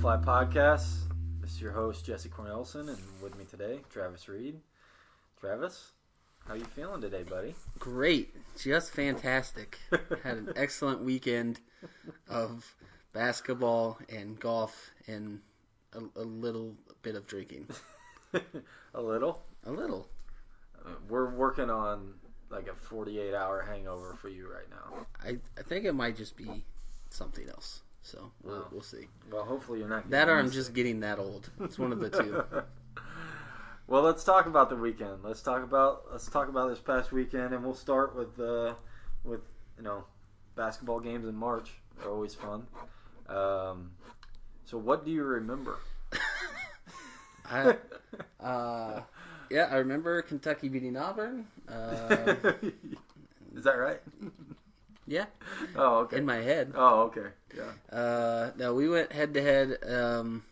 Fly podcast. This is your host Jesse Cornelson, and with me today, Travis Reed. Travis, how you feeling today, buddy? Great, just fantastic. Had an excellent weekend of basketball and golf and a, a little bit of drinking. a little. A little. Uh, We're working on like a 48 hour hangover for you right now. I, I think it might just be something else. So we'll, Wow. we'll see. Well, hopefully you're not. That or I'm just getting that old. It's one of the two. well, let's talk about the weekend. Let's talk about let's talk about this past weekend, and we'll start with uh, with you know basketball games in March. They're always fun. Um, so, what do you remember? I, uh, yeah, I remember Kentucky beating Auburn. Uh, Is that right? Yeah, Oh, okay. in my head. Oh, okay. Yeah. Uh, no, we went head to head um,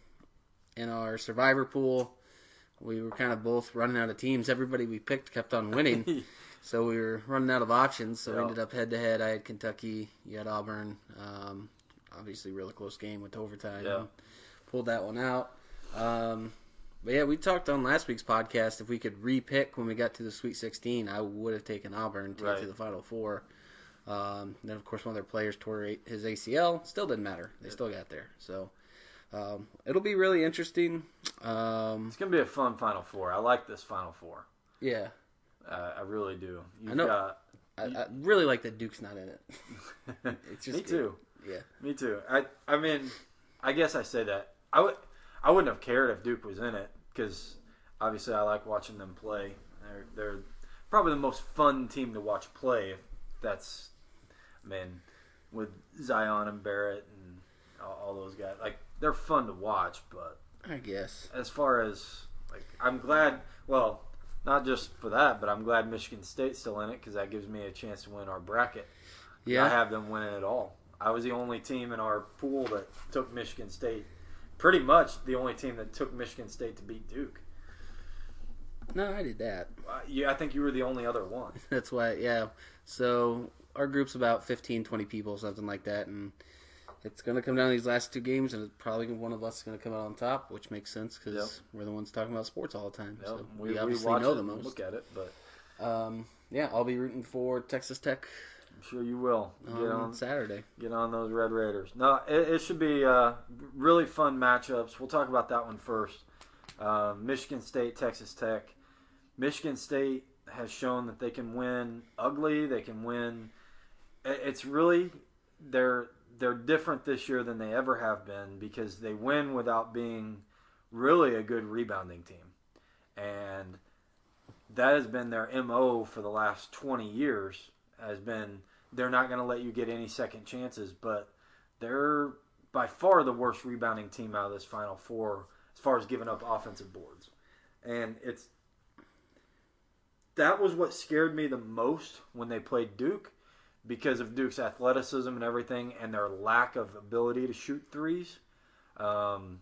in our survivor pool. We were kind of both running out of teams. Everybody we picked kept on winning, so we were running out of options. So we ended up head to head. I had Kentucky, you had Auburn. Um, obviously, really close game with overtime. Yeah. Pulled that one out. Um, but yeah, we talked on last week's podcast. If we could re-pick when we got to the Sweet 16, I would have taken Auburn to Right. get to the Final Four. Um, then, of course, one of their players tore his ACL. Still didn't matter. They still got there. So um, it'll be really interesting. Um, It's gonna be a fun Final Four. I like this Final Four. yeah, Uh, I really do. You've I know. got. I, I really like that Duke's not in it. It's just Me too. Yeah, Me too. I I mean, I guess I say that. I would. I wouldn't have cared if Duke was in it because obviously I like watching them play. They're they're probably the most fun team to watch play. If that's, I mean, with Zion and Barrett and all, all those guys, like they're fun to watch. But I guess. as far as like, I'm glad. Well, not just for that, but I'm glad Michigan State's still in it because that gives me a chance to win our bracket. Yeah, I have them winning it all. I was the only team in our pool that took Michigan State. Pretty much the only team that took Michigan State to beat Duke. no, I did that. Uh, you, I think you were the only other one. That's why. Yeah. So our group's about 15, 20 people, something like that, and it's going to come down to these last two games, and it's probably one of us is going to come out on top, which makes sense because Yep. we're the ones talking about sports all the time. Yep, So we, we, we obviously watch know the most. Look at it, but Um, yeah, I'll be rooting for Texas Tech I'm sure you will get on on Saturday. get on those Red Raiders. No, it, it should be uh, really fun matchups. We'll talk about that one first. Uh, Michigan State, Texas Tech. Michigan State has shown that they can win ugly. They can win. It- It's really they're they're different this year than they ever have been because they win without being really a good rebounding team, and that has been their mo for the last 20 years. Has been they're not going to let you get any second chances, but they're by far the worst rebounding team out of this Final Four as far as giving up offensive boards. And it's that was what scared me the most when they played Duke because of Duke's athleticism and everything and their lack of ability to shoot threes. Um,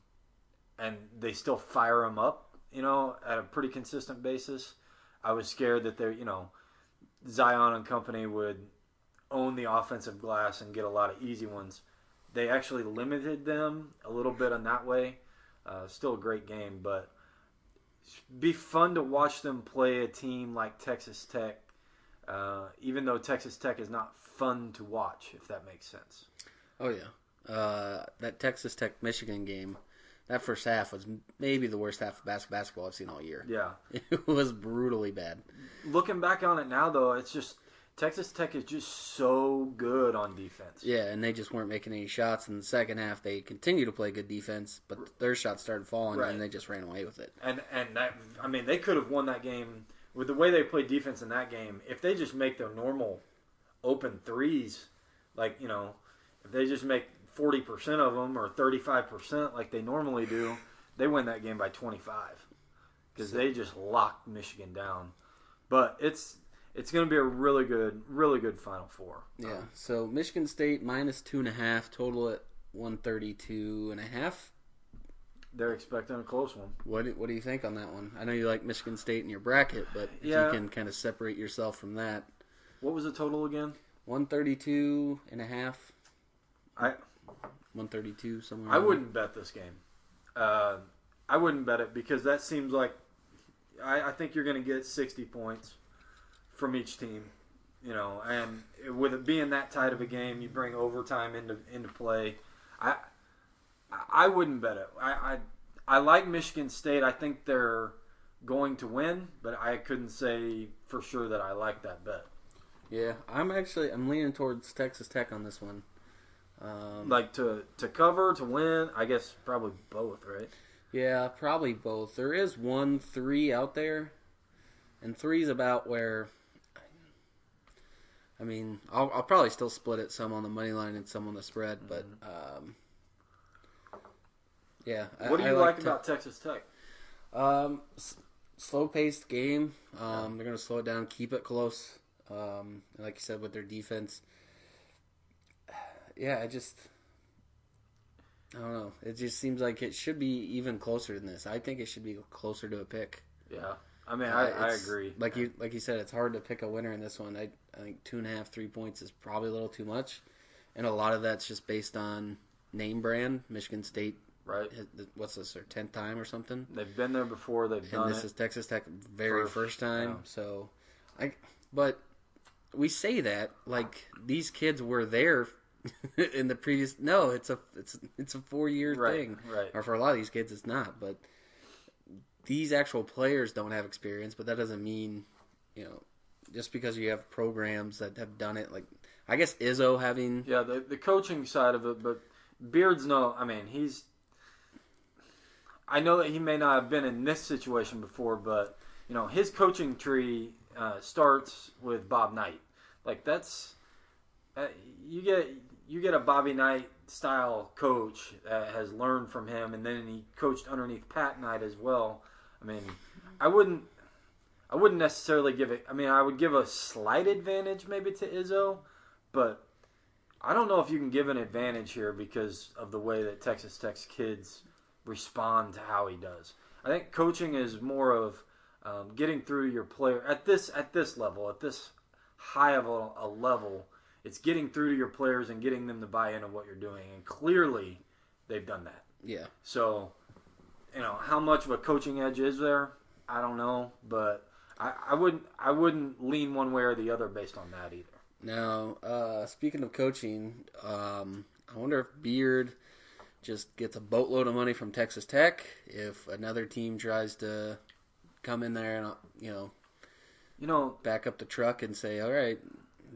and they still fire them up, you know, at a pretty consistent basis. I was scared that they're, you know, Zion and company would own the offensive glass and get a lot of easy ones. They actually limited them a little bit on that way. Uh, still a great game, but be fun to watch them play a team like Texas Tech. Uh, even though Texas Tech is not fun to watch, if that makes sense. Oh yeah, uh, that Texas Tech Michigan game. That first half was maybe the worst half of basketball I've seen all year. Yeah. It was brutally bad. Looking back on it now, though, it's just Texas Tech is just so good on defense. Yeah, and they just weren't making any shots in the second half. They continued to play good defense, but their shots started falling, Right. and they just ran away with it. And and that I mean they could have won that game with the way they play defense in that game. If they just make their normal open threes, like you know, if they just make forty percent of them or thirty five percent like they normally do, they win that game by twenty five because they just locked Michigan down. But it's it's going to be a really good, really good Final Four. Yeah. So Michigan State minus two and a half, total at one thirty two and a half. They're expecting a close one. What do, what do you think on that one? I know you like Michigan State in your bracket, but if Yeah. you can kind of separate yourself from that, What was the total again? one thirty two and a half. I one thirty two somewhere. I wouldn't bet this game. Uh, I wouldn't bet it because that seems like I, I think you're going to get 60 points from each team. You know, and with it being that tight of a game, you bring overtime into into play. I I wouldn't bet it. I I, I like Michigan State. I think they're going to win, but I couldn't say for sure that I like that bet. Yeah, I'm actually I'm leaning towards Texas Tech on this one. Um, Like to to cover to win, I guess probably both, right? Yeah, probably both. There is one three out there, and three's about where. I mean, I'll, I'll probably still split it some on the money line and some on the spread, but um, yeah. I- What do I you like, to- about Texas Tech? Um, s- slow paced game. Um, they're gonna slow it down, keep it close. Um, and like you said, with their defense, yeah, I just. I don't know. It just seems like it should be even closer than this. I think it should be closer to a pick. Yeah, I mean, I, Uh, I agree. Like you, like you said, it's hard to pick a winner in this one. I, I think two and a half, three points is probably a little too much, and a lot of that's just based on name brand. Michigan State, right? what's this, their tenth time or something? They've been there before. They've and done this it. is Texas Tech very First, first, time. yeah. So, I, but we say that like these kids were there in the previous. No, it's a it's it's a four year Right, thing, right. Or for a lot of these kids, it's not. But these actual players don't have experience, but that doesn't mean you know just because you have programs that have done it. Like I guess Izzo having Yeah, the the coaching side of it, but Beard's no. I mean, he's. I know that he may not have been in this situation before, but you know his coaching tree uh, starts with Bob Knight. Like that's uh, you get you get a Bobby Knight style coach that has learned from him, and then he coached underneath Pat Knight as well. I mean, I wouldn't. I wouldn't necessarily give it. I mean, I would give a slight advantage maybe to Izzo, but I don't know if you can give an advantage here because of the way that Texas Tech's kids respond to how he does. I think coaching is more of um, getting through your player at this at this level, at this high of a, a level. It's getting through to your players and getting them to buy into what you're doing, and clearly they've done that. yeah So, you know, how much of a coaching edge is there? I don't know, but I, I wouldn't I wouldn't lean one way or the other based on that either. Now, uh, speaking of coaching, um, I wonder if Beard just gets a boatload of money from Texas Tech if another team tries to come in there and uh, you know You know, back up the truck and say, "All right,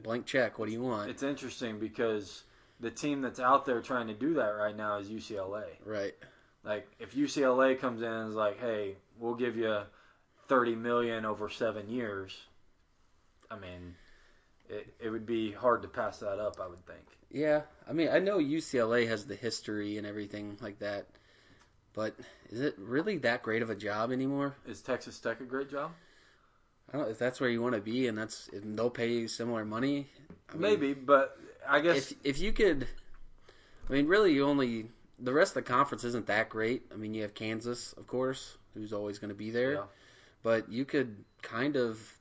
blank check. What do you want?" it's interesting because the team that's out there trying to do that right now is UCLA. right. Like if UCLA comes in and is like, "Hey, we'll give you 30 million over 7 years." I mean, it it would be hard to pass that up, I would think. Yeah, I mean, I know UCLA has the history and everything like that, but is it really that great of a job anymore? Is Texas Tech a great job? I don't know if that's where you want to be, and that's they'll pay you similar money. I mean, Maybe, but I guess if if you could, I mean, really, you only the rest of the conference isn't that great. I mean, you have Kansas, of course, who's always going to be there, Yeah. but you could kind of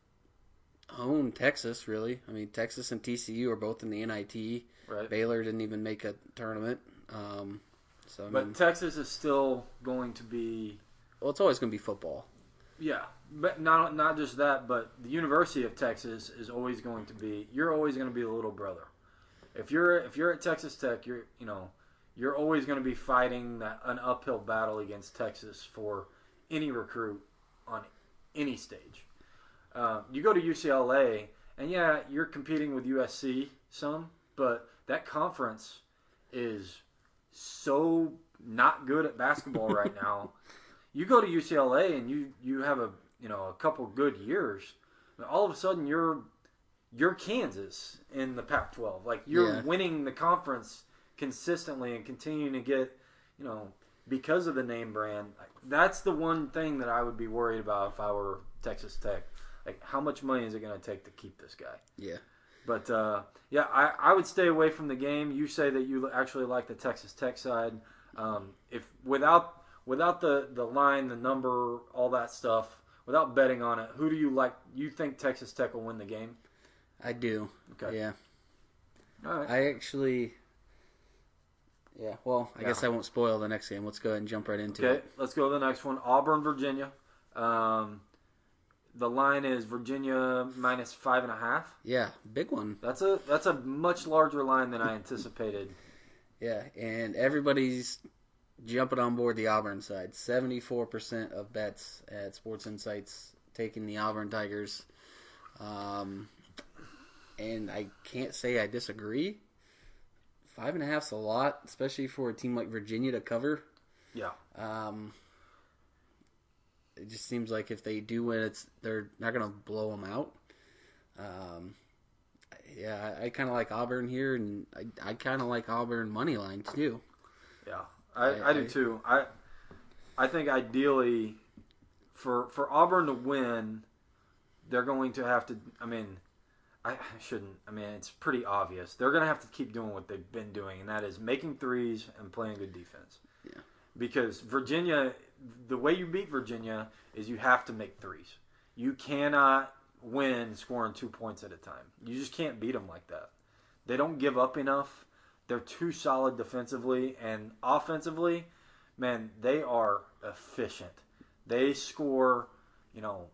own Texas. Really, I mean, Texas and TCU are both in the NIT. Right. Baylor didn't even make a tournament, um, so I But mean, Texas is still going to be well, it's always going to be football. Yeah, but not not just that, but the University of Texas is always going to be. You're always going to be the little brother. If you're if you're at Texas Tech, you're you know you're always going to be fighting that an uphill battle against Texas for any recruit on any stage. Uh, you go to UCLA, and yeah, you're competing with USC some, but that conference is so not good at basketball right now. You go to UCLA and you you have a you know a couple good years, but all of a sudden you're you're Kansas in the Pac-12. Like you're Yeah. winning the conference consistently and continuing to get you know because of the name brand. That's the one thing that I would be worried about if I were Texas Tech. Like how much money is it going to take to keep this guy? Yeah. But uh, yeah, I, I would stay away from the game. You say that you actually like the Texas Tech side. Um, if without without the the line, the number, all that stuff, without betting on it, who do you like? You think Texas Tech will win the game? I do. Okay. Yeah. All right. I actually, Yeah. Well, I Yeah. guess I won't spoil the next game. Let's go ahead and jump right into Okay, it. Okay. Let's go to the next one. Auburn, Virginia. Um, the line is Virginia minus five and a half. Yeah, big one. That's a that's a much larger line than I anticipated. Yeah, and everybody's jumping on board the Auburn side. Seventy-four percent of bets at Sports Insights taking the Auburn Tigers, um, and I can't say I disagree. Five and a half's a lot, especially for a team like Virginia to cover. Yeah, Um, it just seems like if they do win, it's they're not going to blow them out. Um, yeah, I, I kind of like Auburn here, and I, I kind of like Auburn money line too. yeah, I, I- I, do too. I I think ideally for for Auburn to win, they're going to have to. I mean, I, I shouldn't. I mean, it's pretty obvious. They're going to have to keep doing what they've been doing, and that is making threes and playing good defense. Yeah. Because Virginia, the way you beat Virginia is you have to make threes. You cannot win scoring two points at a time. You just can't beat them like that. They don't give up enough. They're too solid defensively and offensively. Man, they are efficient. They score, you know,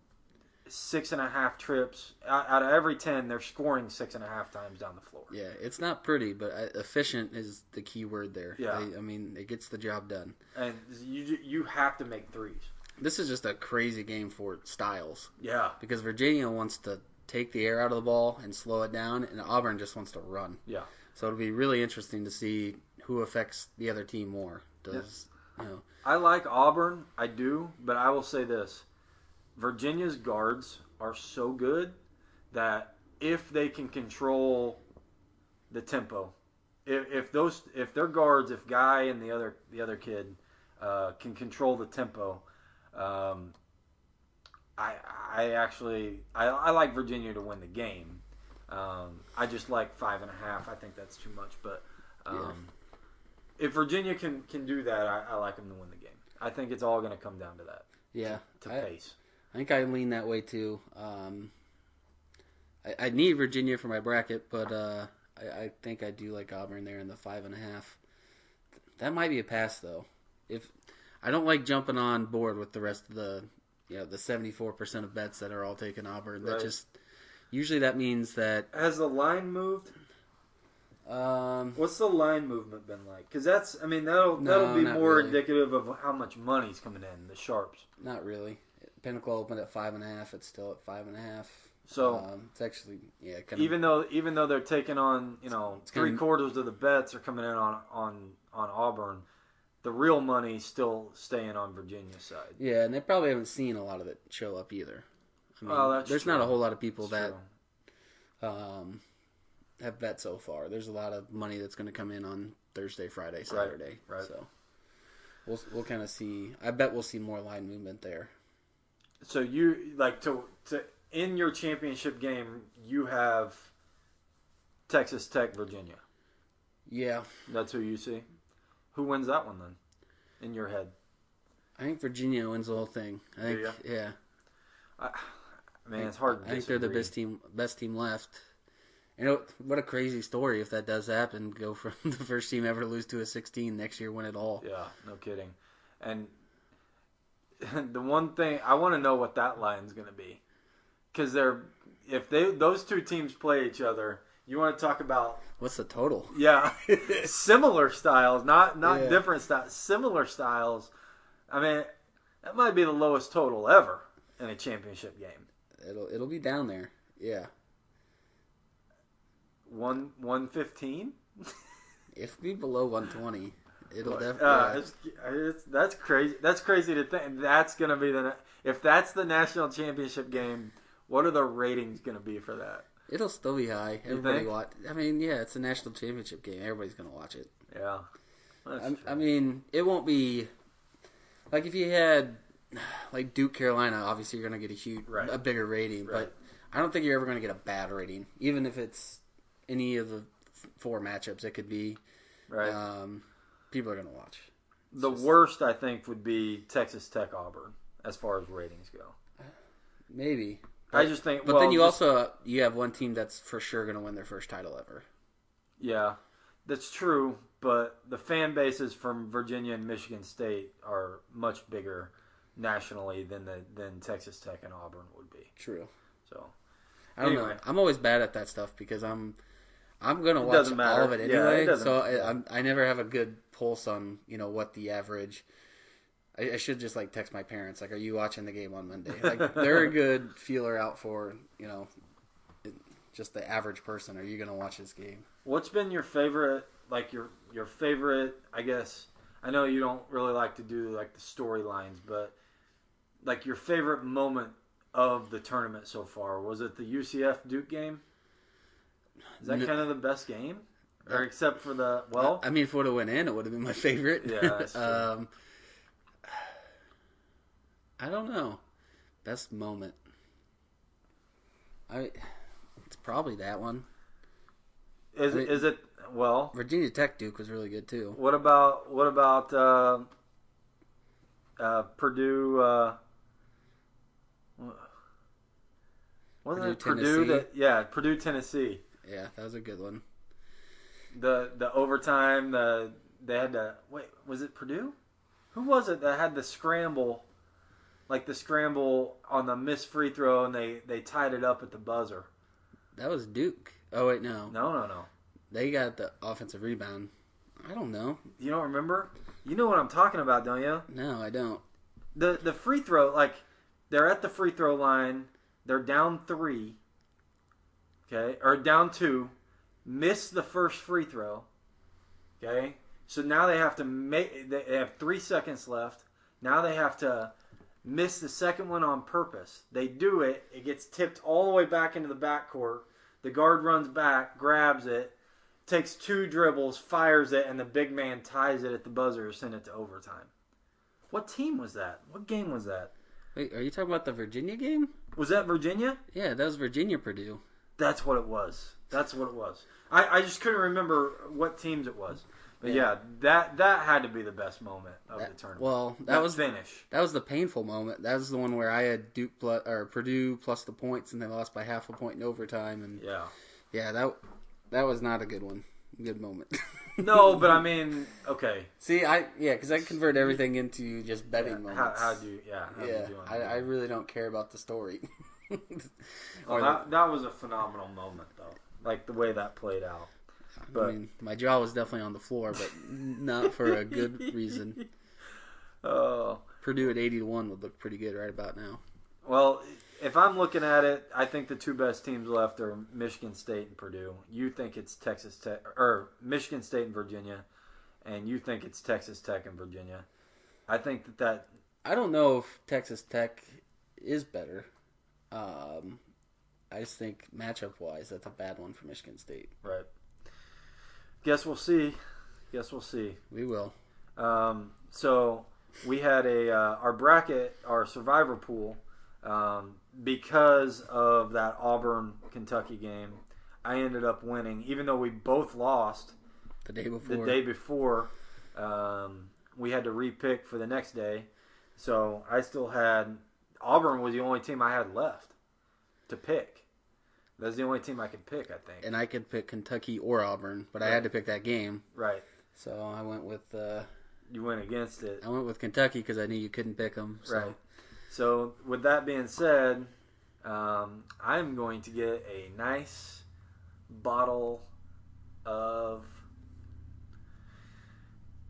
six and a half trips out of every ten. They're scoring six and a half times down the floor. Yeah, it's not pretty, but uh, efficient is the key word there. Yeah. They- I mean, it gets the job done. and you you have to make threes. This is just a crazy game for Styles Yeah, because Virginia wants to take the air out of the ball and slow it down, and Auburn just wants to run. yeah. So it'll be really interesting to see who affects the other team more. Does you know? I like Auburn, I do, but I will say this: Virginia's guards are so good that if they can control the tempo, if, if those if their guards, if Guy and the other the other kid uh, can control the tempo, um, I I actually I, I like Virginia to win the game. Um, I just like five and a half. I think that's too much, but um, if Virginia can can do that, I, I like them to win the game. I think it's all going to come down to that Yeah, to I, pace. I think I lean that way too. Um, I, I need Virginia for my bracket, but uh, I, I think I do like Auburn there in the five and a half. That might be a pass though. If I don't like jumping on board with the rest of the, you know, the seventy four percent of bets that are all taking Auburn. That just usually that means that Has the line moved? um, What's the line movement been like? Because that's, I mean, that'll that'll be more really. indicative of how much money's coming in. The sharps. not really. Pinnacle opened at five and a half. It's still at five and a half. So um, it's actually yeah, kind of even though even though they're taking on, you know, three quarters of the bets are coming in on on on Auburn, the real money's still staying on Virginia's side. Yeah, and they probably haven't seen a lot of it show up either. I mean, Well, that's there's not a whole lot of people It's that um, have bet so far. There's a lot of money that's going to come in on Thursday, Friday, Saturday. right. So we'll we'll kind of see. I bet we'll see more line movement there. So you like to to in your championship game, you have Texas Tech, Virginia. Yeah, That's who you see. Who wins that one then? In your head, I think Virginia wins the whole thing. I think ya? yeah. man, it's hard. To I think they're the best team best team left. You know what a crazy story if that does happen. Go from the first team ever to lose to a 16 next year, win it all. Yeah, no kidding. And the one thing I want to know what that line's going to be, because they're if they those two teams play each other, you want to talk about What's the total? yeah similar styles, not not Yeah. different styles, similar styles. I mean, that might be the lowest total ever in a championship game. It'll it'll be down there. Yeah. One one fifteen. If we below 120, it'll Uh, definitely. it's, it's, that's crazy. That's crazy to think. That's going to be the if that's the national championship game. What are the ratings going to be for that? it'll still be high. Everybody watch. I mean, yeah, it's a national championship game. Everybody's gonna watch it. Yeah, I. I mean, it won't be like if you had like Duke Carolina. Obviously, you're gonna get a huge, Right. a bigger rating. Right. But I don't think you're ever gonna get a bad rating, even if it's any of the four matchups. It could be. right. Um, people are gonna watch. the worst I think would be Texas Tech Auburn as far as ratings go. Maybe. I just think. But well, then you just- also you have one team that's for sure going to win their first title ever. yeah, that's true. but the fan bases from Virginia and Michigan State are much bigger nationally than the than Texas Tech and Auburn would be. True. So I don't Anyway. know. I'm always bad at that stuff because I'm I'm gonna watch all of it Yeah, it anyway. so I, I'm, I never have a good pulse on you know what the average. I, I should just like text my parents like, "Are you watching the game on Monday?" Like they're a good feeler out for you know just the average person. Are you gonna watch this game? What's been your favorite, like your your favorite? I guess I know you don't really like to do like the storylines, but like your favorite moment of the tournament so far was it the UCF Duke game? Is that No. kind of the best game, or except for the well? I mean, if it would have went in, it would have been my favorite. Yeah, um, I don't know. Best moment. I. It's probably that one. Is I mean- is it well? Virginia Tech Duke was really good too. What about what about uh, uh, Purdue? Uh, wasn't Purdue, it Purdue? That yeah, Purdue, Tennessee. Yeah, that was a good one. The the overtime. The they had to wait. Was it Purdue? Who was it that had the scramble? Like the scramble on the missed free throw, and they they tied it up at the buzzer. That was Duke. Oh wait, no, No, no, no. they got the offensive rebound. I don't know. You don't remember? You know what I'm talking about, don't you? No, I don't. the the free throw like they're at the free throw line they're down three okay or down two miss the first free throw okay so now they have to make they have three seconds left now they have to miss the second one on purpose they do it it gets tipped all the way back into the backcourt the guard runs back grabs it takes two dribbles fires it and the big man ties it at the buzzer to send it to overtime what team was that? What game was that? Wait, are you talking about the Virginia game? Was that Virginia? Yeah, that was Virginia Purdue. That's what it was. That's what it was. I, I just couldn't remember what teams it was. But yeah, Yeah. that that had to be the best moment of That- the tournament. well, that was finish. that was the painful moment. That was the one where I had Duke plus, or Purdue plus the points, and they lost by half a point in overtime. And Yeah. yeah, that that was not a good one. Good moment. No, but I mean, okay. See, I yeah, because I convert everything into just betting Yeah, moments. how how do you yeah? Do yeah, you do on I. I really don't care about the story. Oh, the- that, that was a phenomenal moment though. Like the way that played out. but- I mean, my jaw was definitely on the floor, but not for a good reason. Oh. Purdue at eighty to one would look pretty good right about now. Well, if I'm looking at it, I think the two best teams left are Michigan State and Purdue. You think it's Texas Tech or Michigan State and Virginia, and you think it's Texas Tech and Virginia. I think that that I don't know if Texas Tech is better. Um, I just think matchup wise, that's a bad one for Michigan State. right. Guess we'll see. Guess we'll see. We will. Um, so we had a uh, our bracket, our survivor pool, um, because of that Auburn Kentucky game. I ended up winning, even though we both lost. The day before. the day before um, we had to repick for the next day so i still had auburn was the only team i had left to pick. That's the only team i could pick i think. And I could pick Kentucky or Auburn, but I had to pick that game, right. So I went with uh, you went against it. I went with Kentucky because I knew you couldn't pick them. So. Right. So with that being said um, i'm going to get a nice bottle of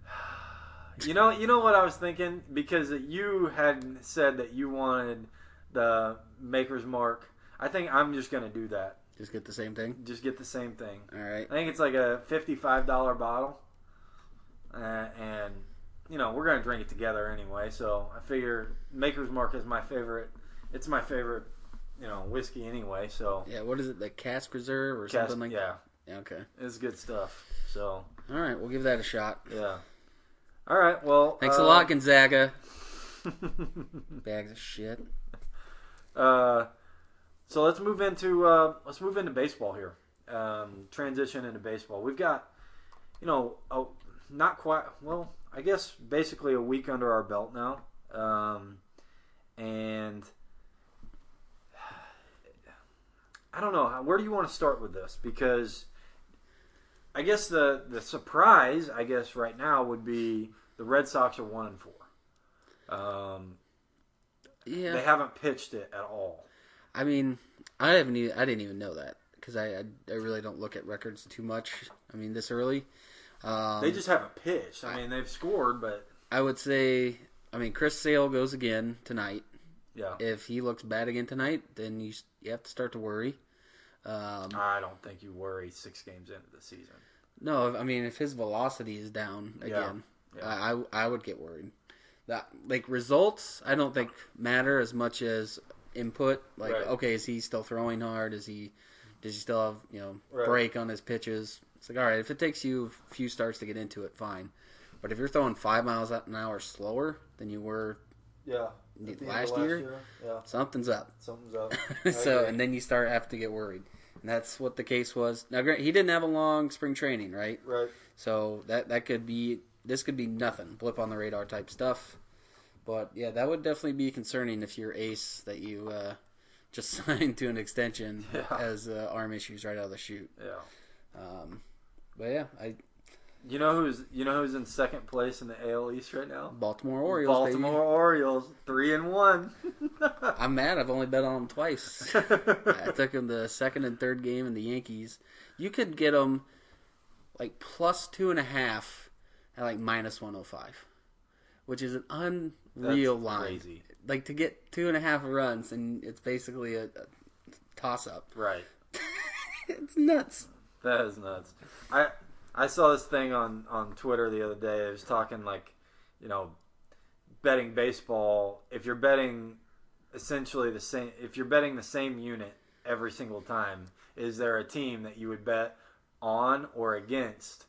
You know, you know what I was thinking? Because you had said that you wanted the Maker's Mark. I think I'm just gonna do that. just get the same thing. Just get the same thing. All right. I think it's like a fifty-five dollar bottle, uh, and you know we're gonna drink it together anyway. So I figure Maker's Mark is my favorite. It's my favorite, you know, whiskey anyway. So Yeah. What is it? The Cask Reserve or Cask- something like? yeah, Yeah. Okay. it's good stuff. So All right. We'll give that a shot. yeah. All right. Well, Thanks uh, a lot, Gonzaga. Bags of shit. Uh, so let's move into uh, let's move into baseball here. Um, transition into baseball. We've got, you know, a, not quite. Well, I guess basically a week under our belt now, um, and I don't know. Where do you want to start with this? Because I guess the the surprise, I guess right now would be the Red Sox are one and four. Um, Yeah, They haven't pitched it at all. I mean, I haven't. Even, I didn't even know that because I, I I really don't look at records too much. I mean, this early. Um, They just haven't pitched. I mean, they've scored, but I would say. I mean, Chris Sale goes again tonight. yeah, If he looks bad again tonight, then you you have to start to worry. Um, I don't think you worry six games into the season. no, I mean if his velocity is down again, Yeah. I, I I would get worried. That like results, I don't think matter as much as input. Like, Right. okay, is he still throwing hard? Is he does he still have you know Right. break on his pitches? It's like all right, if it takes you a few starts to get into it, fine. But if you're throwing five miles an hour slower than you were, Yeah, The- At the end last of year? yeah, something's up. something's up. so and then you start have to get worried. And that's what the case was. Now, grant he didn't have a long spring training, right? right, So that that could be this could be nothing, blip on the radar type stuff. But yeah, that would definitely be concerning if your ace that you uh, just signed to an extension Yeah. has uh, arm issues right out of the chute. yeah. Um, but yeah, I You know who's you know who's in second place in the AL East right now? Baltimore Orioles. Baltimore Orioles, three and one. I'm mad. I've only bet on them twice. I took them the second and third game in the Yankees. You could get them like plus two and a half at like minus one hundred five, which is an unreal That's line. crazy. Like to get two and a half runs, and it's basically a, a toss up. Right. it's nuts. That is nuts. I I saw this thing on on Twitter the other day. It was talking like, you know, betting baseball. If you're betting essentially the same, if you're betting the same unit every single time, is there a team that you would bet on or against?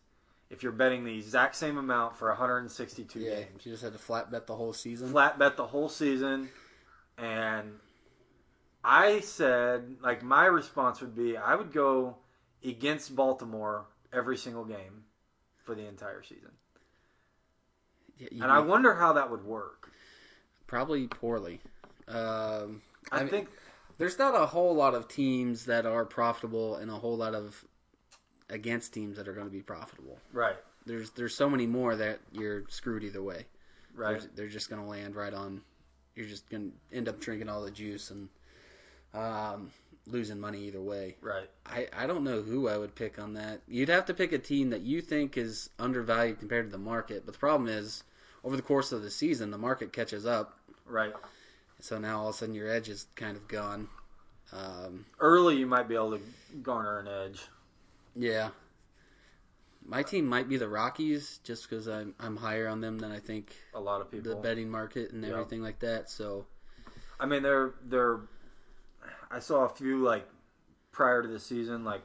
If you're betting the exact same amount for 162 Yeah, games, you just had to flat bet the whole season. flat bet the whole season, and I said like my response would be I would go against Baltimore every single game for the entire season, Yeah, and I wonder how that would work. probably poorly. Um, I, mean, think there's not a whole lot of teams that are profitable, and a whole lot of against teams that are going to be profitable. right, There's there's so many more that you're screwed either way. right, They're, they're just going to land right on. You're just going to end up drinking all the juice and um, losing money either way. right. I, I don't know who I would pick on that. You'd have to pick a team that you think is undervalued compared to the market. But the problem is, over the course of the season, the market catches up. Right. So now all of a sudden your edge is kind of gone. Um, Early, you might be able to garner an edge. Yeah. My team might be the Rockies just because I'm, I'm higher on them than I think A lot of people. the betting market and Yeah. everything like that. So, I mean, they're they're. I saw a few like prior to the season, like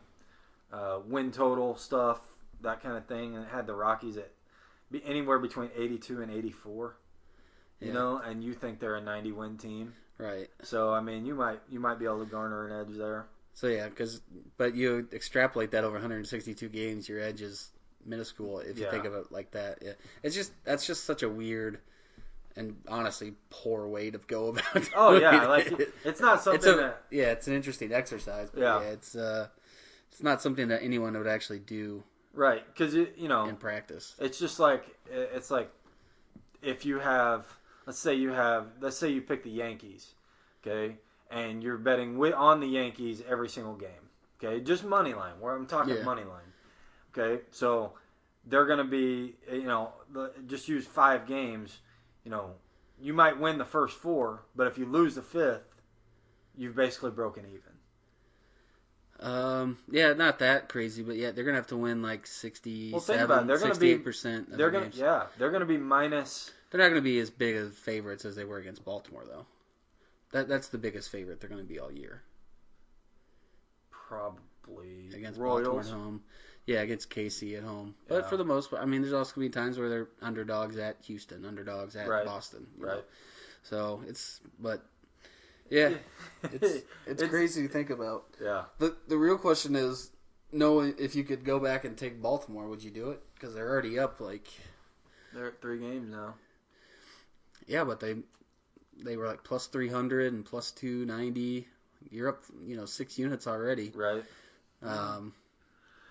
uh, win total stuff, that kind of thing, and it had the Rockies at be anywhere between eighty-two and eighty-four. You Yeah. know, and you think they're a ninety-win team, right. so I mean, you might you might be able to garner an edge there. So yeah, because but you extrapolate that over 162 games, your edge is minuscule if you Yeah. think of it like that. Yeah, it's just that's just such a weird and honestly poor way to go about. Oh doing yeah, like it. it's not something it's a that yeah, it's an interesting exercise, but Yeah. yeah, it's uh, it's not something that anyone would actually do right because you you know in practice. It's just like it's like if you have let's say you have let's say you pick the Yankees, okay, and you're betting with, on the Yankees every single game, okay, just money line. Where I'm talking Yeah. money line, okay. So they're gonna be you know just use five games, you know, you might win the first four, but if you lose the fifth, you've basically broken even. Um, yeah, not that crazy, but yeah, they're gonna have to win like 67, Well, think about it. They're gonna be- percent. Of They're their gonna games. yeah, they're gonna be minus. They're not going to be as big of favorites as they were against Baltimore, though. That that's the biggest favorite they're going to be all year Probably against Baltimore at home. Yeah, against KC at home. But Yeah. for the most part, I mean, there's also going to be times where they're underdogs at Houston, underdogs at Right. Boston. you know. Right. So it's, but yeah, it's it's It's- crazy to think about. Yeah. The the real question is, knowing if you could go back and take Baltimore, would you do it? Because they're already up like They're at three games now. Yeah, but they they were like 300 and plus 290. You're up, you know, six units already. Right. Um,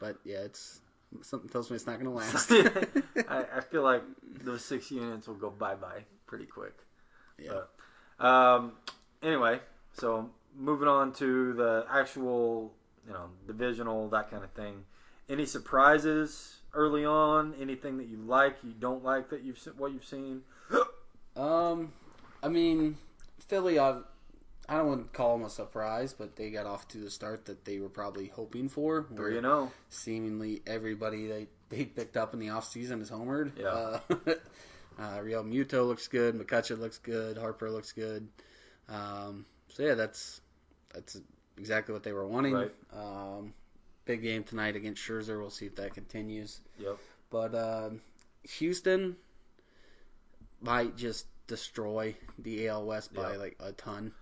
but yeah, it's Something tells me it's not going to last. I, I feel like those six units will go bye bye pretty quick. yeah. But, um, anyway, so moving on to the actual, you know, divisional that kind of thing. Any surprises early on? Anything that you like, you don't like that you've what you've seen? Um, I mean, Philly. I, I don't want to call them a surprise, but they got off to the start that they were probably hoping for. where Three and zero. Seemingly everybody they they picked up in the offseason is homered. Yeah. Uh, uh, Realmuto looks good. McCutcheon looks good. Harper looks good. Um, so yeah, that's that's exactly what they were wanting. Right. Um, big game tonight against Scherzer. We'll see if that continues. Yep. But um, Houston might just destroy the AL West by Yeah. like a ton.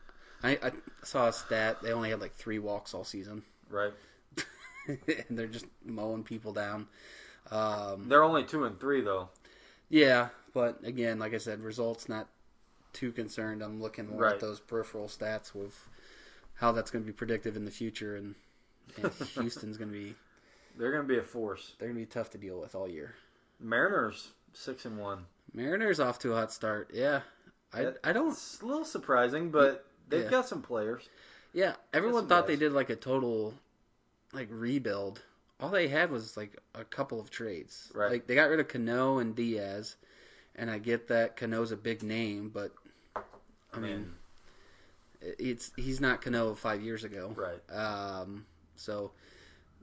I, I saw a stat; they only had like three walks all season, Right. and they're just mowing people down. Um, They're only two and three though. yeah, but again, like I said, results not too concerned. I'm looking more Right. at those peripheral stats with how that's going to be predictive in the future, and, and Houston's going to be They're going to be a force. they're going to be tough to deal with all year. Mariners six and one. Mariners off to a hot start. Yeah, I I don't It's a little surprising, but they've Yeah. got some players. Yeah, everyone thought they did like a total like rebuild. All they had was like a couple of trades. Right. Like they got rid of Cano and Diaz, and I get that Cano's a big name, but I mean, it's he's not Cano five years ago. Right. Um. So,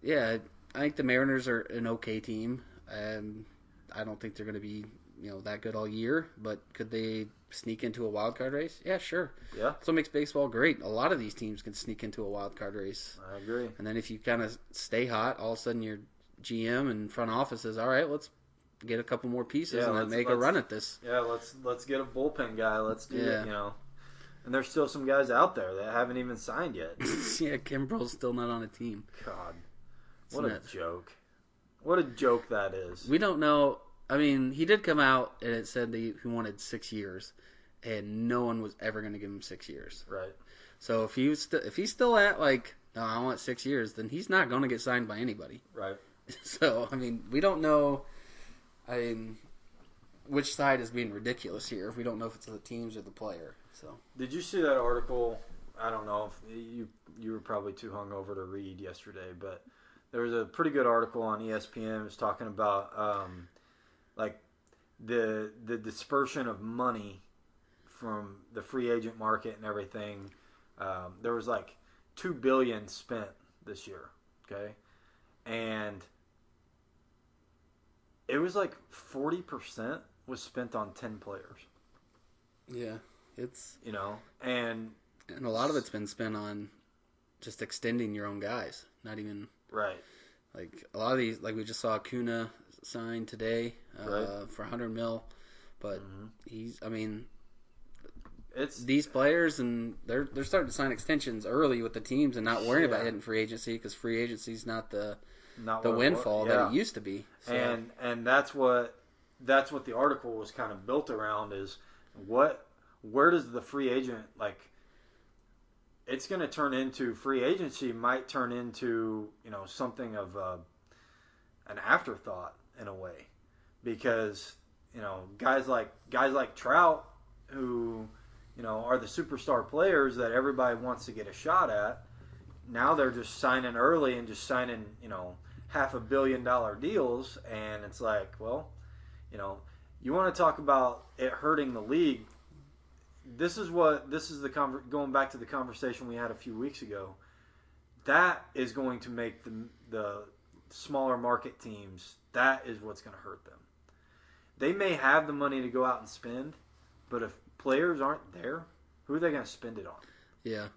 yeah, I think the Mariners are an okay team. and I don't think they're going to be you know that good all year, but could they sneak into a wild card race? Yeah, sure. Yeah, So what makes baseball great. A lot of these teams can sneak into a wild card race. I agree. And then if you kind of stay hot, all of a sudden your GM and front office says, all right, let's get a couple more pieces Yeah, and let's- make a run at this. Yeah, let's let's get a bullpen guy. Let's do Yeah. it. You know, and there's still some guys out there that haven't even signed yet. yeah, Kimbrel's still not on a team. God, what a nuts. joke! What a joke that is. We don't know. I mean, he did come out and it said that he wanted six years, and no one was ever going to give him six years. Right. So if he was st- if he's still at like, no, I want six years, then he's not going to get signed by anybody. Right. So I mean, we don't know. I mean, which side is being ridiculous here? If We don't know if it's the teams or the player. So Did you see that article? I don't know if you you were probably too hungover to read yesterday, but there was a pretty good article on ESPN. It was talking about um, like the the dispersion of money from the free agent market and everything. Um, there was like two billion spent this year. Okay, and it was like forty percent was spent on ten players. yeah, it's You know, and and a lot of it's been spent on just extending your own guys. Not even right. like a lot of these. Like we just saw Acuña signed today uh, Right. for 100 mil, but Mhm. he's. I mean, It's these players and they're they're starting to sign extensions early with the teams and not worrying about hitting free agency because free agency is not the not the windfall Yeah. that it used to be. So, and and that's what that's what the article was kind of built around is what where does the free agent like it's going to turn into free agency might turn into you know something of a, an afterthought in a way. Because you know guys like guys like Trout who you know are the superstar players that everybody wants to get a shot at now they're just signing early and just signing you know half a billion dollar deals. And it's like well you know you want to talk about it hurting the league. This is what this is the conver- going back to the conversation we had a few weeks ago. That is going to make the the smaller market teams that is what's going to hurt them they may have the money to go out and spend but if players aren't there who are they going to spend it on yeah,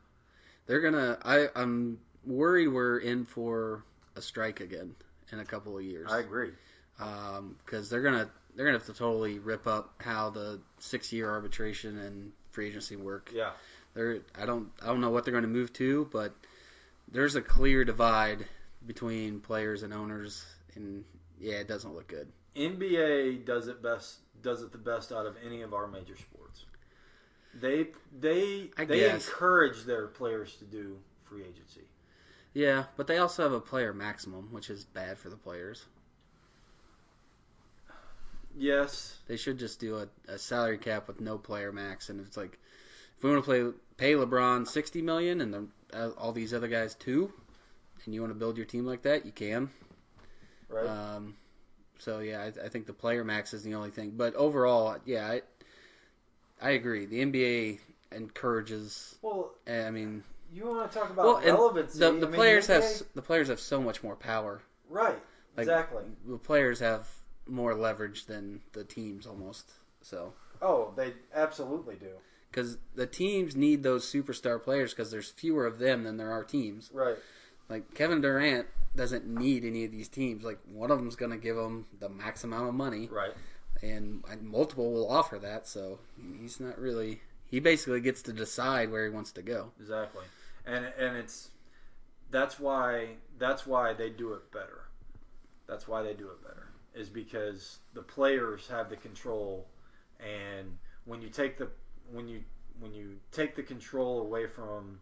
they're gonna. I I'm worried we're in for a strike again in a couple of years. i agree um, because they're gonna they're gonna have to totally rip up how the six year arbitration and free agency work. yeah They're I don't I don't know what they're going to move to, but there's a clear divide between players and owners, and yeah, it doesn't look good. NBA does it best does it the best out of any of our major sports. They they I they guess. encourage their players to do free agency. Yeah, but they also have a player maximum, which is bad for the players. Yes. They should just do a, a salary cap with no player max, and it's like if we want to play pay LeBron sixty million and the, uh, all these other guys too, and you want to build your team like that, you can. Right. Um, so yeah, I, I think the player max is the only thing. But overall, yeah, I I agree. The NBA encourages. well, I mean, you want to talk about well, relevancy? the, I mean, players have NBA s- the players have so much more power. right. Like, exactly. The players have more leverage than the teams almost. So Oh, they absolutely do. because the teams need those superstar players because there's fewer of them than there are teams. Right. Like Kevin Durant doesn't need any of these teams. Like one of them's going to give him the max amount of money, Right. and and multiple will offer that. So he's not really. He basically gets to decide where he wants to go. Exactly. And and it's that's why that's why they do it better. That's why they do it better. Is because the players have the control and when you take the when you when you take the control away from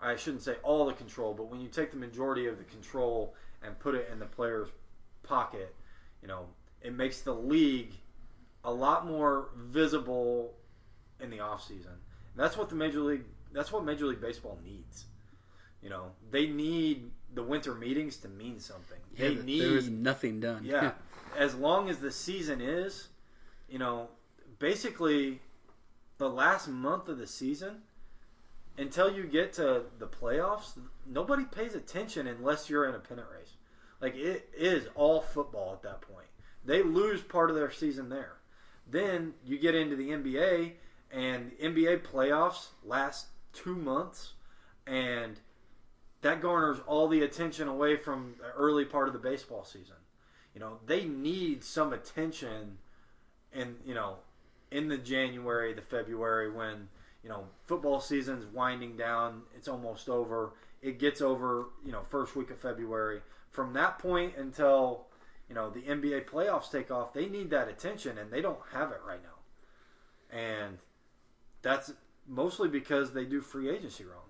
I shouldn't say all the control, but when you take the majority of the control and put it in the player's pocket, you know, it makes the league a lot more visible in the off season. That's what the major league that's what Major League Baseball needs. You know, they need the winter meetings to mean something. Yeah, they need there was nothing done. yeah. as long as the season is, you know, basically the last month of the season until you get to the playoffs, nobody pays attention unless you're in a pennant race. Like it is all football at that point. They lose part of their season there. Then you get into the NBA and NBA playoffs last 2 months and that garners all the attention away from the early part of the baseball season. You know, they need some attention in, you know, in the January, the February when, you know, football season's winding down, it's almost over. It gets over, you know, first week of February. From that point until, you know, the NBA playoffs take off, they need that attention and they don't have it right now. And that's mostly because they do free agency wrong.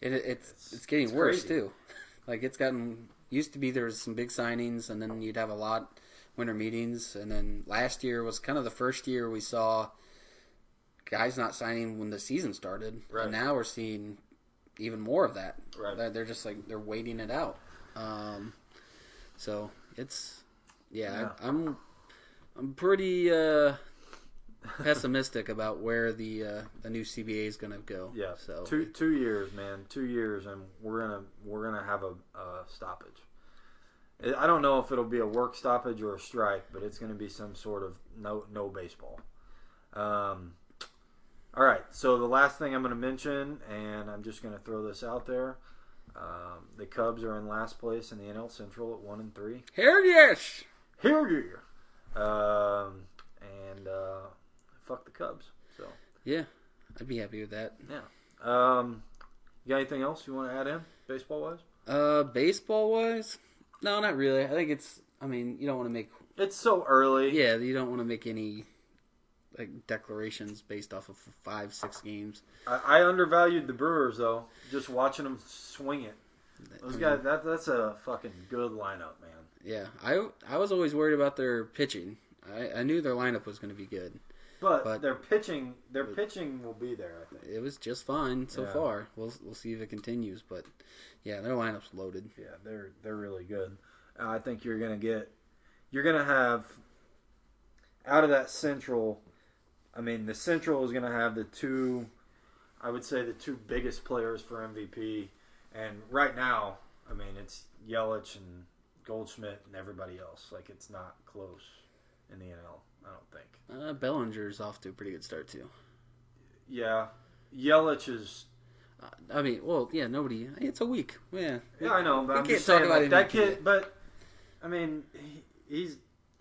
It, it's, it's It's- getting it's worse crazy. too. Like it's gotten used to be there was some big signings and then you'd have a lot winter meetings and then last year was kind of the first year we saw guys not signing when the season started. Right. And now we're seeing even more of that. Right. They're- just like they're waiting it out. Um, so it's yeah, Yeah. I, I'm I'm pretty uh, pessimistic about where the uh, the new CBA is going to go. Yeah, So two two years, man, two years, and we're gonna we're gonna have a, a stoppage. I- don't know if it'll be a work stoppage or a strike, but it's gonna be some sort of no no baseball. Um, all right, so the last thing I'm gonna mention, and I'm just gonna throw this out there. Um, the Cubs are in last place in the NL Central at one and three. Here yes. Here you, um, and uh, fuck the Cubs. So. Yeah, I'd be happy with that. Yeah. Um, you got anything else you want to add in baseball wise? Uh, baseball wise, no, not really. I think it's. I mean, you don't want to make. It's so early. Yeah, you don't want to make any like declarations based off of five, six games. I, I undervalued the Brewers though. Just watching them swing it. Those guys. That that's a fucking good lineup, man. Yeah, I I was always worried about their pitching. I, I knew their lineup was going to be good. But, But- their pitching, their pitching will be there. I think. It was just fine so Yeah. far. We'll we'll see if it continues, but yeah, their lineup's loaded. Yeah, they're they're really good. Uh, I think you're gonna get, you're gonna have, out of that Central. I mean, the Central is gonna have the two, I would say the two biggest players for MVP, and right now, I mean, it's Yelich and Goldschmidt and everybody else. Like it's not close in the NL. I don't think. Uh, Bellinger's off to a pretty good start too. Yeah, Yelich is. Uh, I mean, well, yeah, nobody. It's a week. Yeah, Yeah, I know, but we I'm can't talk saying about like, that kid. But I mean, he, he's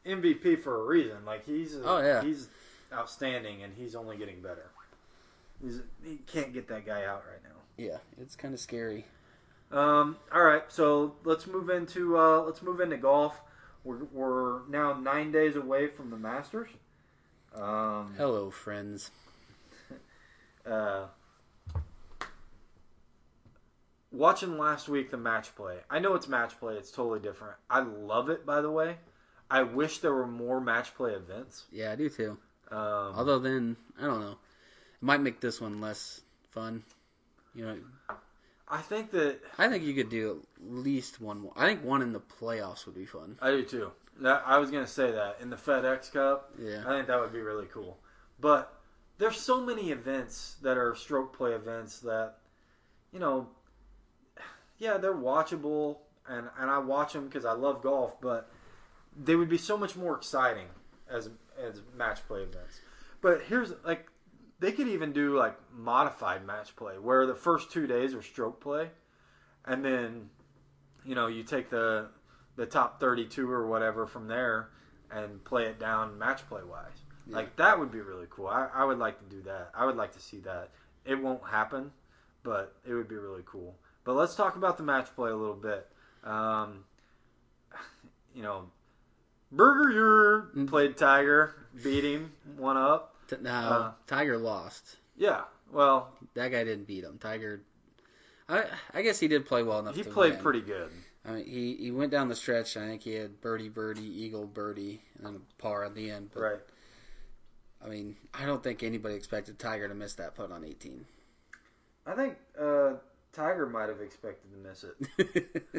MVP for a reason. Like he's Oh, yeah. he's outstanding, and he's only getting better. He's, he can't get that guy out right now. Yeah, it's kind of scary. Um, all right, so let's move into uh, let's move into golf. We're, we're now nine days away from the Masters. Um, Hello, friends. uh, watching last week the match play. I know it's match play; it's totally different. I love it, by the way. I wish there were more match play events. Yeah, I do too. Um, Although then I don't know, it might make this one less fun. You know, I think that I think you could do at least one more. I think one in the playoffs would be fun. I do too. That, I was gonna say that in the FedEx Cup. Yeah. I think that would be really cool. But there's so many events that are stroke play events that, you know, yeah, they're watchable, and and I watch them because I love golf, but they would be so much more exciting as as match play events. But here's like they could even do like modified match play where the first two days are stroke play, and then you know you take the the top 32 or whatever from there and play it down match play wise. Yeah. Like that would be really cool. I, I would like to do that. I would like to see that. It won't happen, but it would be really cool. But let's talk about the match play a little bit. Um, you know, Burger played Tiger, beat him, one up. T- Now Uh, Tiger lost. Yeah, well, That guy didn't beat him. Tiger. I I guess he did play well enough. he played win. pretty good. I mean, he, he went down the stretch. I think he had birdie, birdie, eagle, birdie, and then a par at the end. But Right. I mean, I don't think anybody expected Tiger to miss that putt on 18. I think uh, Tiger might have expected to miss it.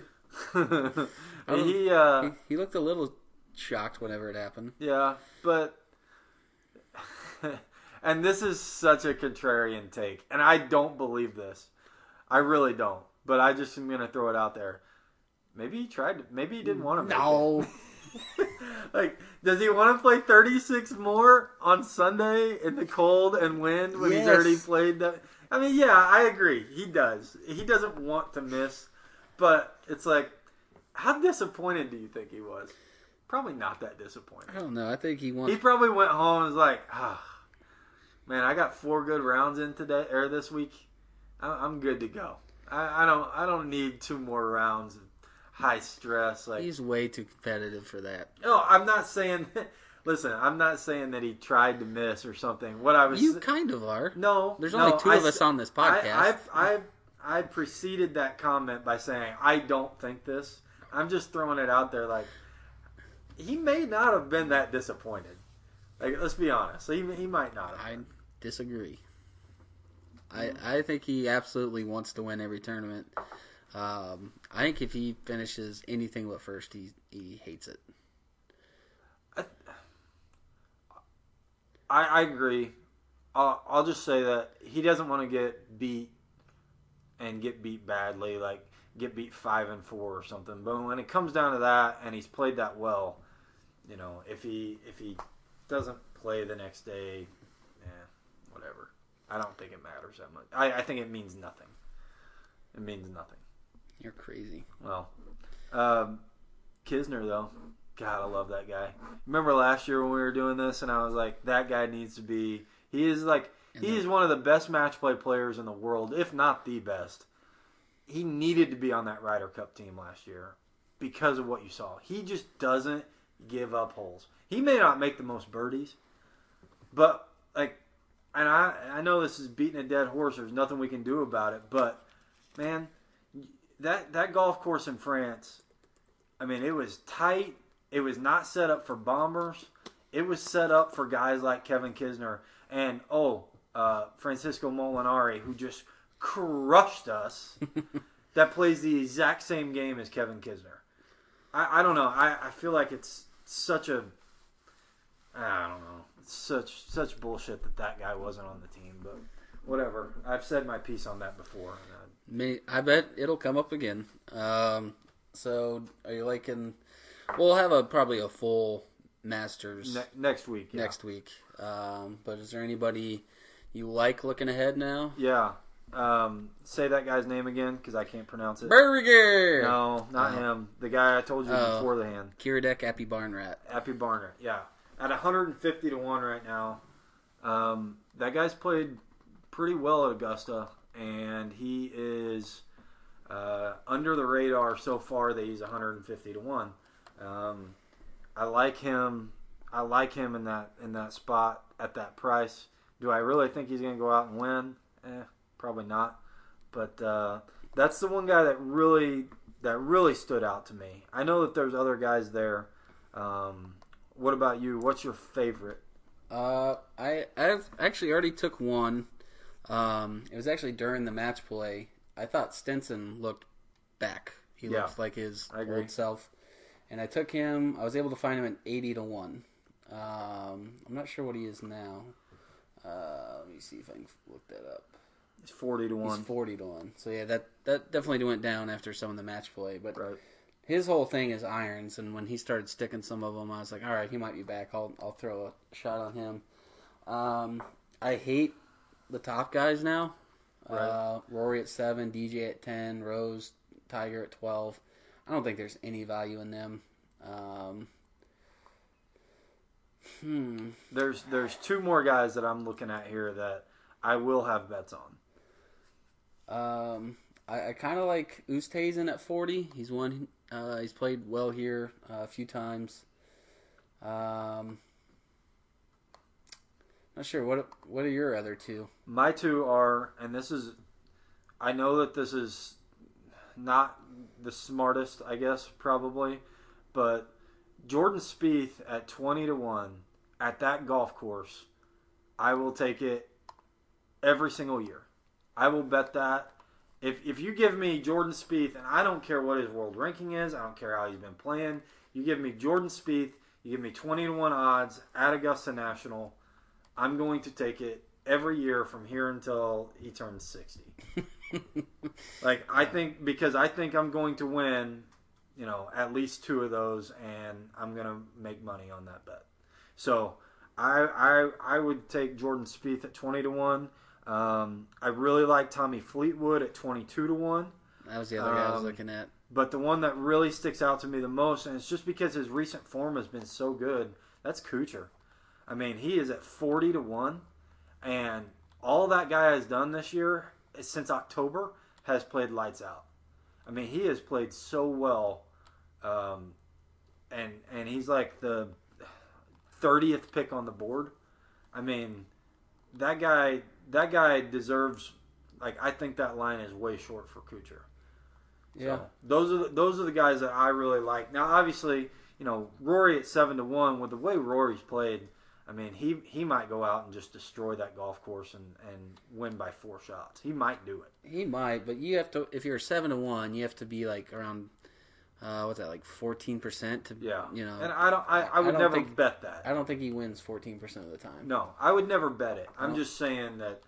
he, uh, he, he looked a little shocked whenever it happened. yeah, but and this is such a contrarian take, and I don't believe this. I really don't. But I just am gonna throw it out there. Maybe he tried. To, maybe he didn't want to. No. like, does he want to play 36 more on Sunday in the cold and wind when he's already played that? I mean, yeah, I agree. He does. He doesn't want to miss, but it's like, how disappointed do you think he was? Probably not that disappointed. I don't know. I think he won. He probably went home and was like, ah, man, I got four good rounds in today or this week. I- I'm good to go. I, I don't. I don't need two more rounds of high stress. Like, He's way too competitive for that. no, I'm not saying. Listen, I'm not saying that he tried to miss or something. What I was You kind of are. no. There's no, only two I of us on this podcast. I, I, I preceded that comment by saying I don't think this. I'm just throwing it out there. Like he may not have been that disappointed. Like let's be honest. He, he might not have. I disagree. I I think he absolutely wants to win every tournament. Um, I think if he finishes anything but first, he he hates it. I, I agree. I'll, I'll just say that he doesn't want to get beat and get beat badly, like get beat five and four or something. But when it comes down to that, and he's played that well, you know, if he if he doesn't play the next day, eh, whatever. I don't think it matters that much. I, I think it means nothing. It means nothing. You're crazy. Well, um, Kisner though, God, I love that guy. Remember last year when we were doing this, and I was like, that guy needs to be. He is like he is one of the best match play players in the world, if not the best. He needed to be on that Ryder Cup team last year because of what you saw. He just doesn't give up holes. He may not make the most birdies, but like, and I I know this is beating a dead horse. There's nothing we can do about it, but man, that that golf course in France, I mean, it was tight. It was not set up for bombers. It was set up for guys like Kevin Kisner and oh, uh, Francesco Molinari, who just crushed us. that plays the exact same game as Kevin Kisner. I, I don't know. I, I feel like it's such a I don't know. It's such such bullshit that that guy wasn't on the team, but whatever. I've said my piece on that before. uh, I bet it'll come up again. Um, so are you liking? We'll have a probably a full Masters Ne- next week. Yeah. next week. Um, but is there anybody you like looking ahead now? Yeah. Um, say that guy's name again because I can't pronounce it. Burger. No, not Oh. him. The guy I told you Oh. before the hand. Kiradech Aphibarnrat. Appy Barner. Yeah. At 150 to 1 right now. Um, that guy's played pretty well at Augusta, and he is uh, under the radar so far that he's 150 to 1. Um, I like him. I like him in that in that spot at that price. Do I really think he's going to go out and win? Eh, probably not. But uh, that's the one guy that really that really stood out to me. I know that there's other guys there. Um, what about you? What's your favorite? Uh, I I've actually already took one. Um, it was actually during the match play. I thought Stenson looked back. He Yeah. looked like his old self, and I took him. I was able to find him at eighty to one. Um, I'm not sure what he is now. Uh, let me see if I can look that up. It's forty to He's one. forty to one. So yeah, that that definitely went down after some of the match play. But Right. his whole thing is irons, and when he started sticking some of them, I was like, all right, he might be back. I'll I'll throw a shot on him. Um, I hate the top guys now. Uh, Rory at seven, DJ at ten, Rose, Tiger at twelve. I don't think there's any value in them. Um, hmm. There's there's two more guys that I'm looking at here that I will have bets on. Um, I, I kind of like Oosthuizen at 40. He's won. Uh, he's played well here uh, a few times. Um, not sure what what are your other two? My two are, and this is, I know that this is not the smartest, I guess, probably, but Jordan Spieth at 20 to 1 at that golf course, I will take it every single year. I will bet that. If, if you give me Jordan Spieth, and I don't care what his world ranking is, I don't care how he's been playing, you give me Jordan Spieth, you give me 20 to 1 odds at Augusta National, I'm going to take it every year from here until he turns 60. like I think because I think I'm going to win, you know, at least two of those, and I'm gonna make money on that bet. So I I I would take Jordan Spieth at 20 to one. Um, I really like Tommy Fleetwood at 22 to one. That was the other guy I was Um, looking at. But the one that really sticks out to me the most, and it's just because his recent form has been so good, that's Kuchar. I mean, he is at 40 to 1, and all that guy has done this year since October has played lights out. I mean, he has played so well, um, and and he's like the 30th pick on the board. I mean, that guy that guy deserves like I think that line is way short for Kuchar. Yeah, So, those are the, those are the guys that I really like. Now, obviously, you know Rory at seven to one with the way Rory's played. I mean, he he might go out and just destroy that golf course and and win by four shots. He might do it. he might, but you have to. If you're seven to one, you have to be like around. Uh, what's that like fourteen percent to Yeah, you know And I don't. I, I would don't never think- bet that. I don't think he wins fourteen percent of the time. No, I would never bet it. I'm just saying that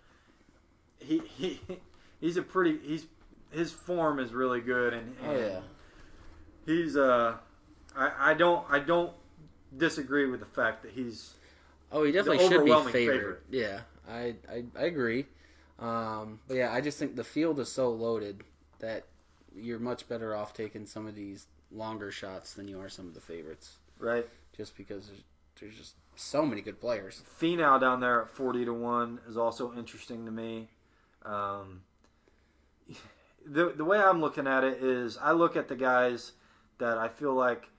he he he's a pretty he's his form is really good and, Oh yeah. he's uh I, I don't I don't disagree with the fact that he's Oh, he definitely should be favored. Yeah, I, I I agree. Um, but yeah, I just think the field is so loaded that you're much better off taking some of these longer shots than you are some of the favorites, right. just because there's, there's just so many good players. Finau down there at forty to one is also interesting to me. Um, the the way I'm looking at it is, I look at the guys that I feel like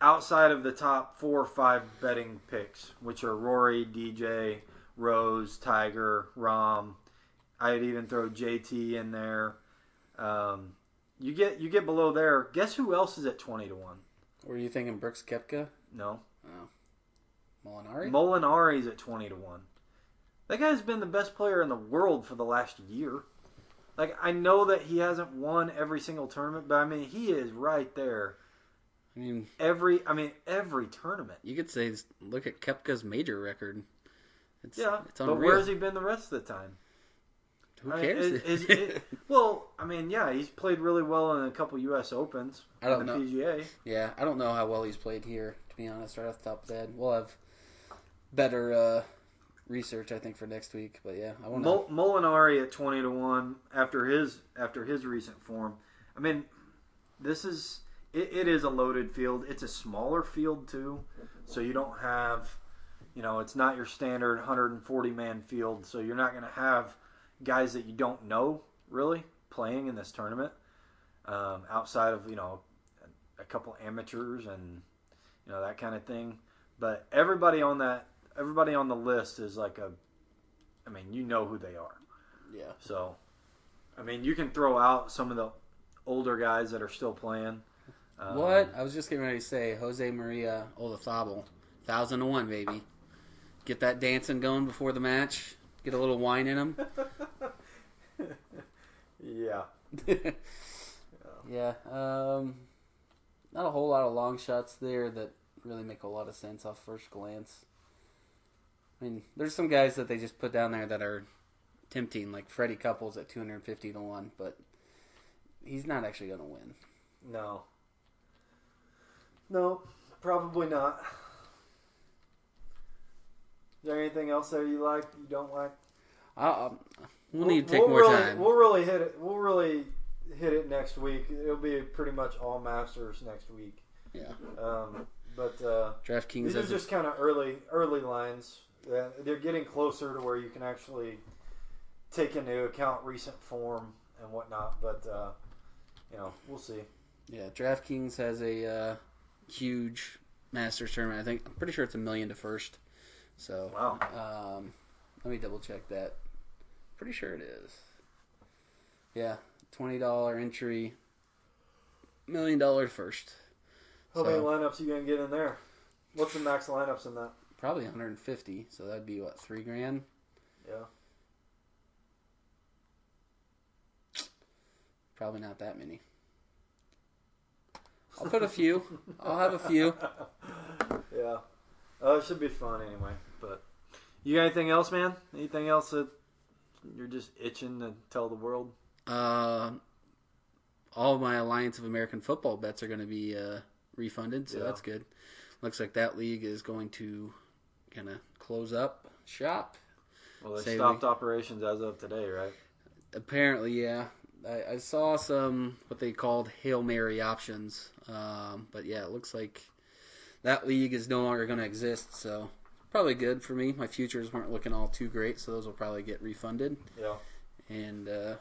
outside of the top four or five betting picks, which are Rory, DJ, Rose, Tiger, Rahm. I'd even throw JT in there. Um, you get you get below there. Guess who else is at twenty to one? Were you thinking Brooks Koepka? No, Oh, Molinari? Molinari's at twenty to one. That guy's been the best player in the world for the last year. Like I know that he hasn't won every single tournament, but I mean he is right there. I mean, Every I mean every tournament. you could say look at Koepka's major record. It's, Yeah, it's but where's he been the rest of the time? Who I mean, is- is it- well, I mean, yeah, he's played really well in a couple U.S. Opens. I don't know. PGA. Yeah, I don't know how well he's played here, to be honest, right off the top of the head. We'll have better uh, research, I think, for next week. But yeah, I want. Mol- Molinari at twenty to one after his after his recent form. I mean, this is it, it is a loaded field. It's a smaller field too, so you don't have, you know, it's not your standard 140 man field. So you're not going to have guys that you don't know really playing in this tournament, um, outside of you know a, couple amateurs and you know that kind of thing. But everybody on that everybody on the list is like a I mean, you know who they are. Yeah. So, I mean, you can throw out some of the older guys that are still playing. Um, What? I was just getting ready to say Jose Maria Olazabal. Thousand to one, baby. Get that dancing going before the match. Get a little wine in them. Yeah. yeah. Um, not a whole lot of long shots there that really make a lot of sense off first glance. I mean, there's some guys that they just put down there that are tempting, like Freddie Couples at 250 to 1, but he's not actually going to win. No. No, probably not. Is there anything else there you like, you don't like? I'll, we'll need to take we'll more really, time. We'll really hit it. We'll really hit it next week. It'll be pretty much all Masters next week. yeah. Um, but uh, DraftKings these are just kind of early early lines. Uh, they're getting closer to where you can actually take into account recent form and whatnot. But uh, you know, we'll see. Yeah, DraftKings has a uh, huge Masters tournament. I think I'm pretty sure it's a million to first. So, Wow. um, let me double check that. Pretty sure it is. Yeah, twenty dollar entry, million dollar first. How So- many lineups are you gonna get in there? What's the max lineups in that? Probably 150. So that'd be what three grand. Yeah. Probably not that many. I'll put a few. I'll have a few. Yeah. Oh, it should be fun anyway. But you got anything else, man? Anything else that you're just itching to tell the world? Uh, all my Alliance of American Football bets are going to be uh, refunded, so Yeah. that's good. Looks like that league is going to kind of close up shop. Well, they Say stopped operations as of today, right? Apparently, yeah. I, I saw some what they called hail mary options, um, but yeah, it looks like that league is no longer going to exist. So probably good for me. My futures weren't looking all too great, so those will probably get refunded Yeah. and uh,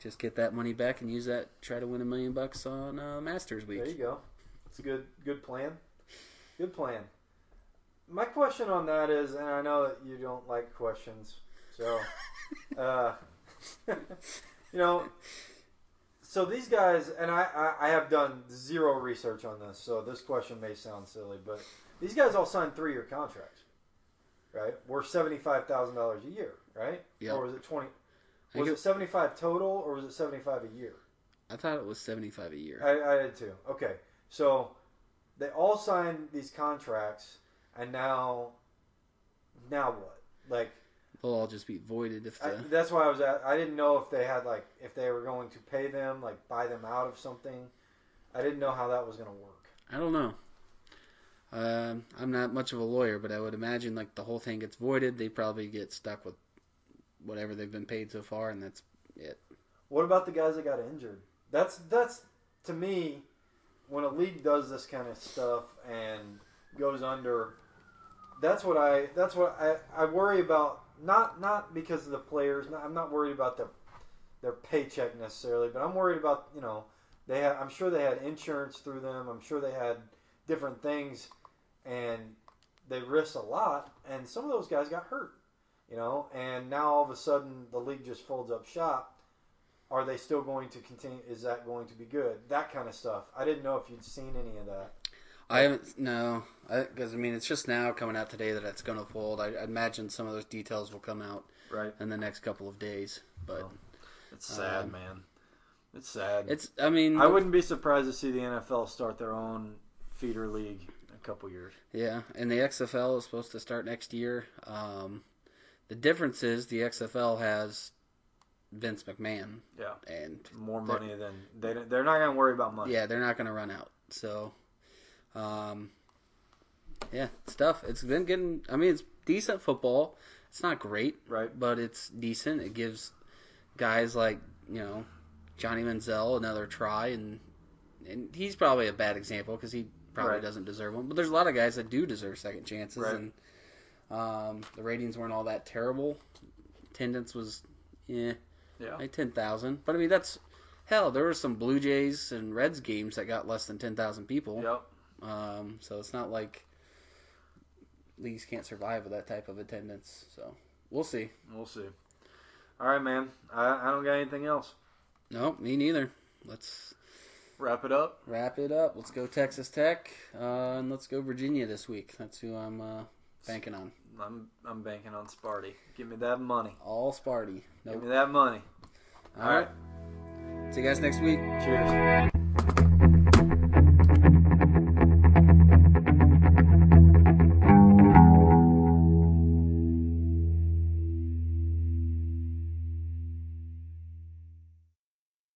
just get that money back and use that. Try to win a million bucks on uh, Masters week. There you go. It's a good good plan. Good plan. My question on that is, and I know that you don't like questions, so uh, you know, so these guys, and I, I I have done zero research on this, so this question may sound silly, but these guys all signed three year contracts, right? Worth seventy five thousand dollars a year, right? Yeah. Or was it twenty? Was think it seventy five total, or was it seventy five a year? I thought it was seventy five a year. I, I did too. Okay, so they all signed these contracts, and now, now what? Like They'll all just be voided if I, the that's why I was at. I didn't know if they had like if they were going to pay them, like buy them out of something. I didn't know how that was going to work. I don't know. Um, I'm not much of a lawyer, but I would imagine like the whole thing gets voided. They probably get stuck with whatever they've been paid so far, and that's it. What about the guys that got injured? That's that's to me when a league does this kind of stuff and goes under. That's what I. That's what I. I worry about. Not not because of the players. Not, I'm not worried about their their paycheck necessarily, but I'm worried about you know they. I'm sure they had insurance through them. I'm sure they had different things, and they risked a lot. And some of those guys got hurt. You know, and now all of a sudden the league just folds up shop are they still going to continue? Is that going to be good? That kind of stuff. I didn't know if you'd seen any of that. I haven't no, because I, mean it's just now coming out today that it's going to fold. I, I imagine some of those details will come out Right. in the next couple of days. But Oh. It's sad, Um, man. It's sad. it's I mean I wouldn't be surprised to see the NFL start their own feeder league in a couple years. Yeah, and the XFL is supposed to start next year. Um, the difference is the XFL has Vince McMahon, Yeah. and More money than they. They're not going to worry about money. yeah, they're not going to run out. So, um, yeah, stuff. It's been getting. I mean, it's decent football. It's not great, Right. but it's decent. It gives guys like you know Johnny Manziel another try, and and he's probably a bad example because he probably Right. doesn't deserve one. But there's a lot of guys that do deserve second chances, Right. and um, the ratings weren't all that terrible. Attendance was, yeah, Yeah. like ten thousand. But I mean, that's hell. There were some Blue Jays and Reds games that got less than ten thousand people. Yep. Um, so it's not like leagues can't survive with that type of attendance. So we'll see. We'll see. All right, man. I, I don't got anything else. No, me neither. Let's wrap it up. Wrap it up. Let's go Texas Tech, uh, and let's go Virginia this week. That's who I'm uh, banking on. I'm I'm banking on Sparty. Give me that money. All Sparty. Give me that money. All right. See you guys next week. Cheers.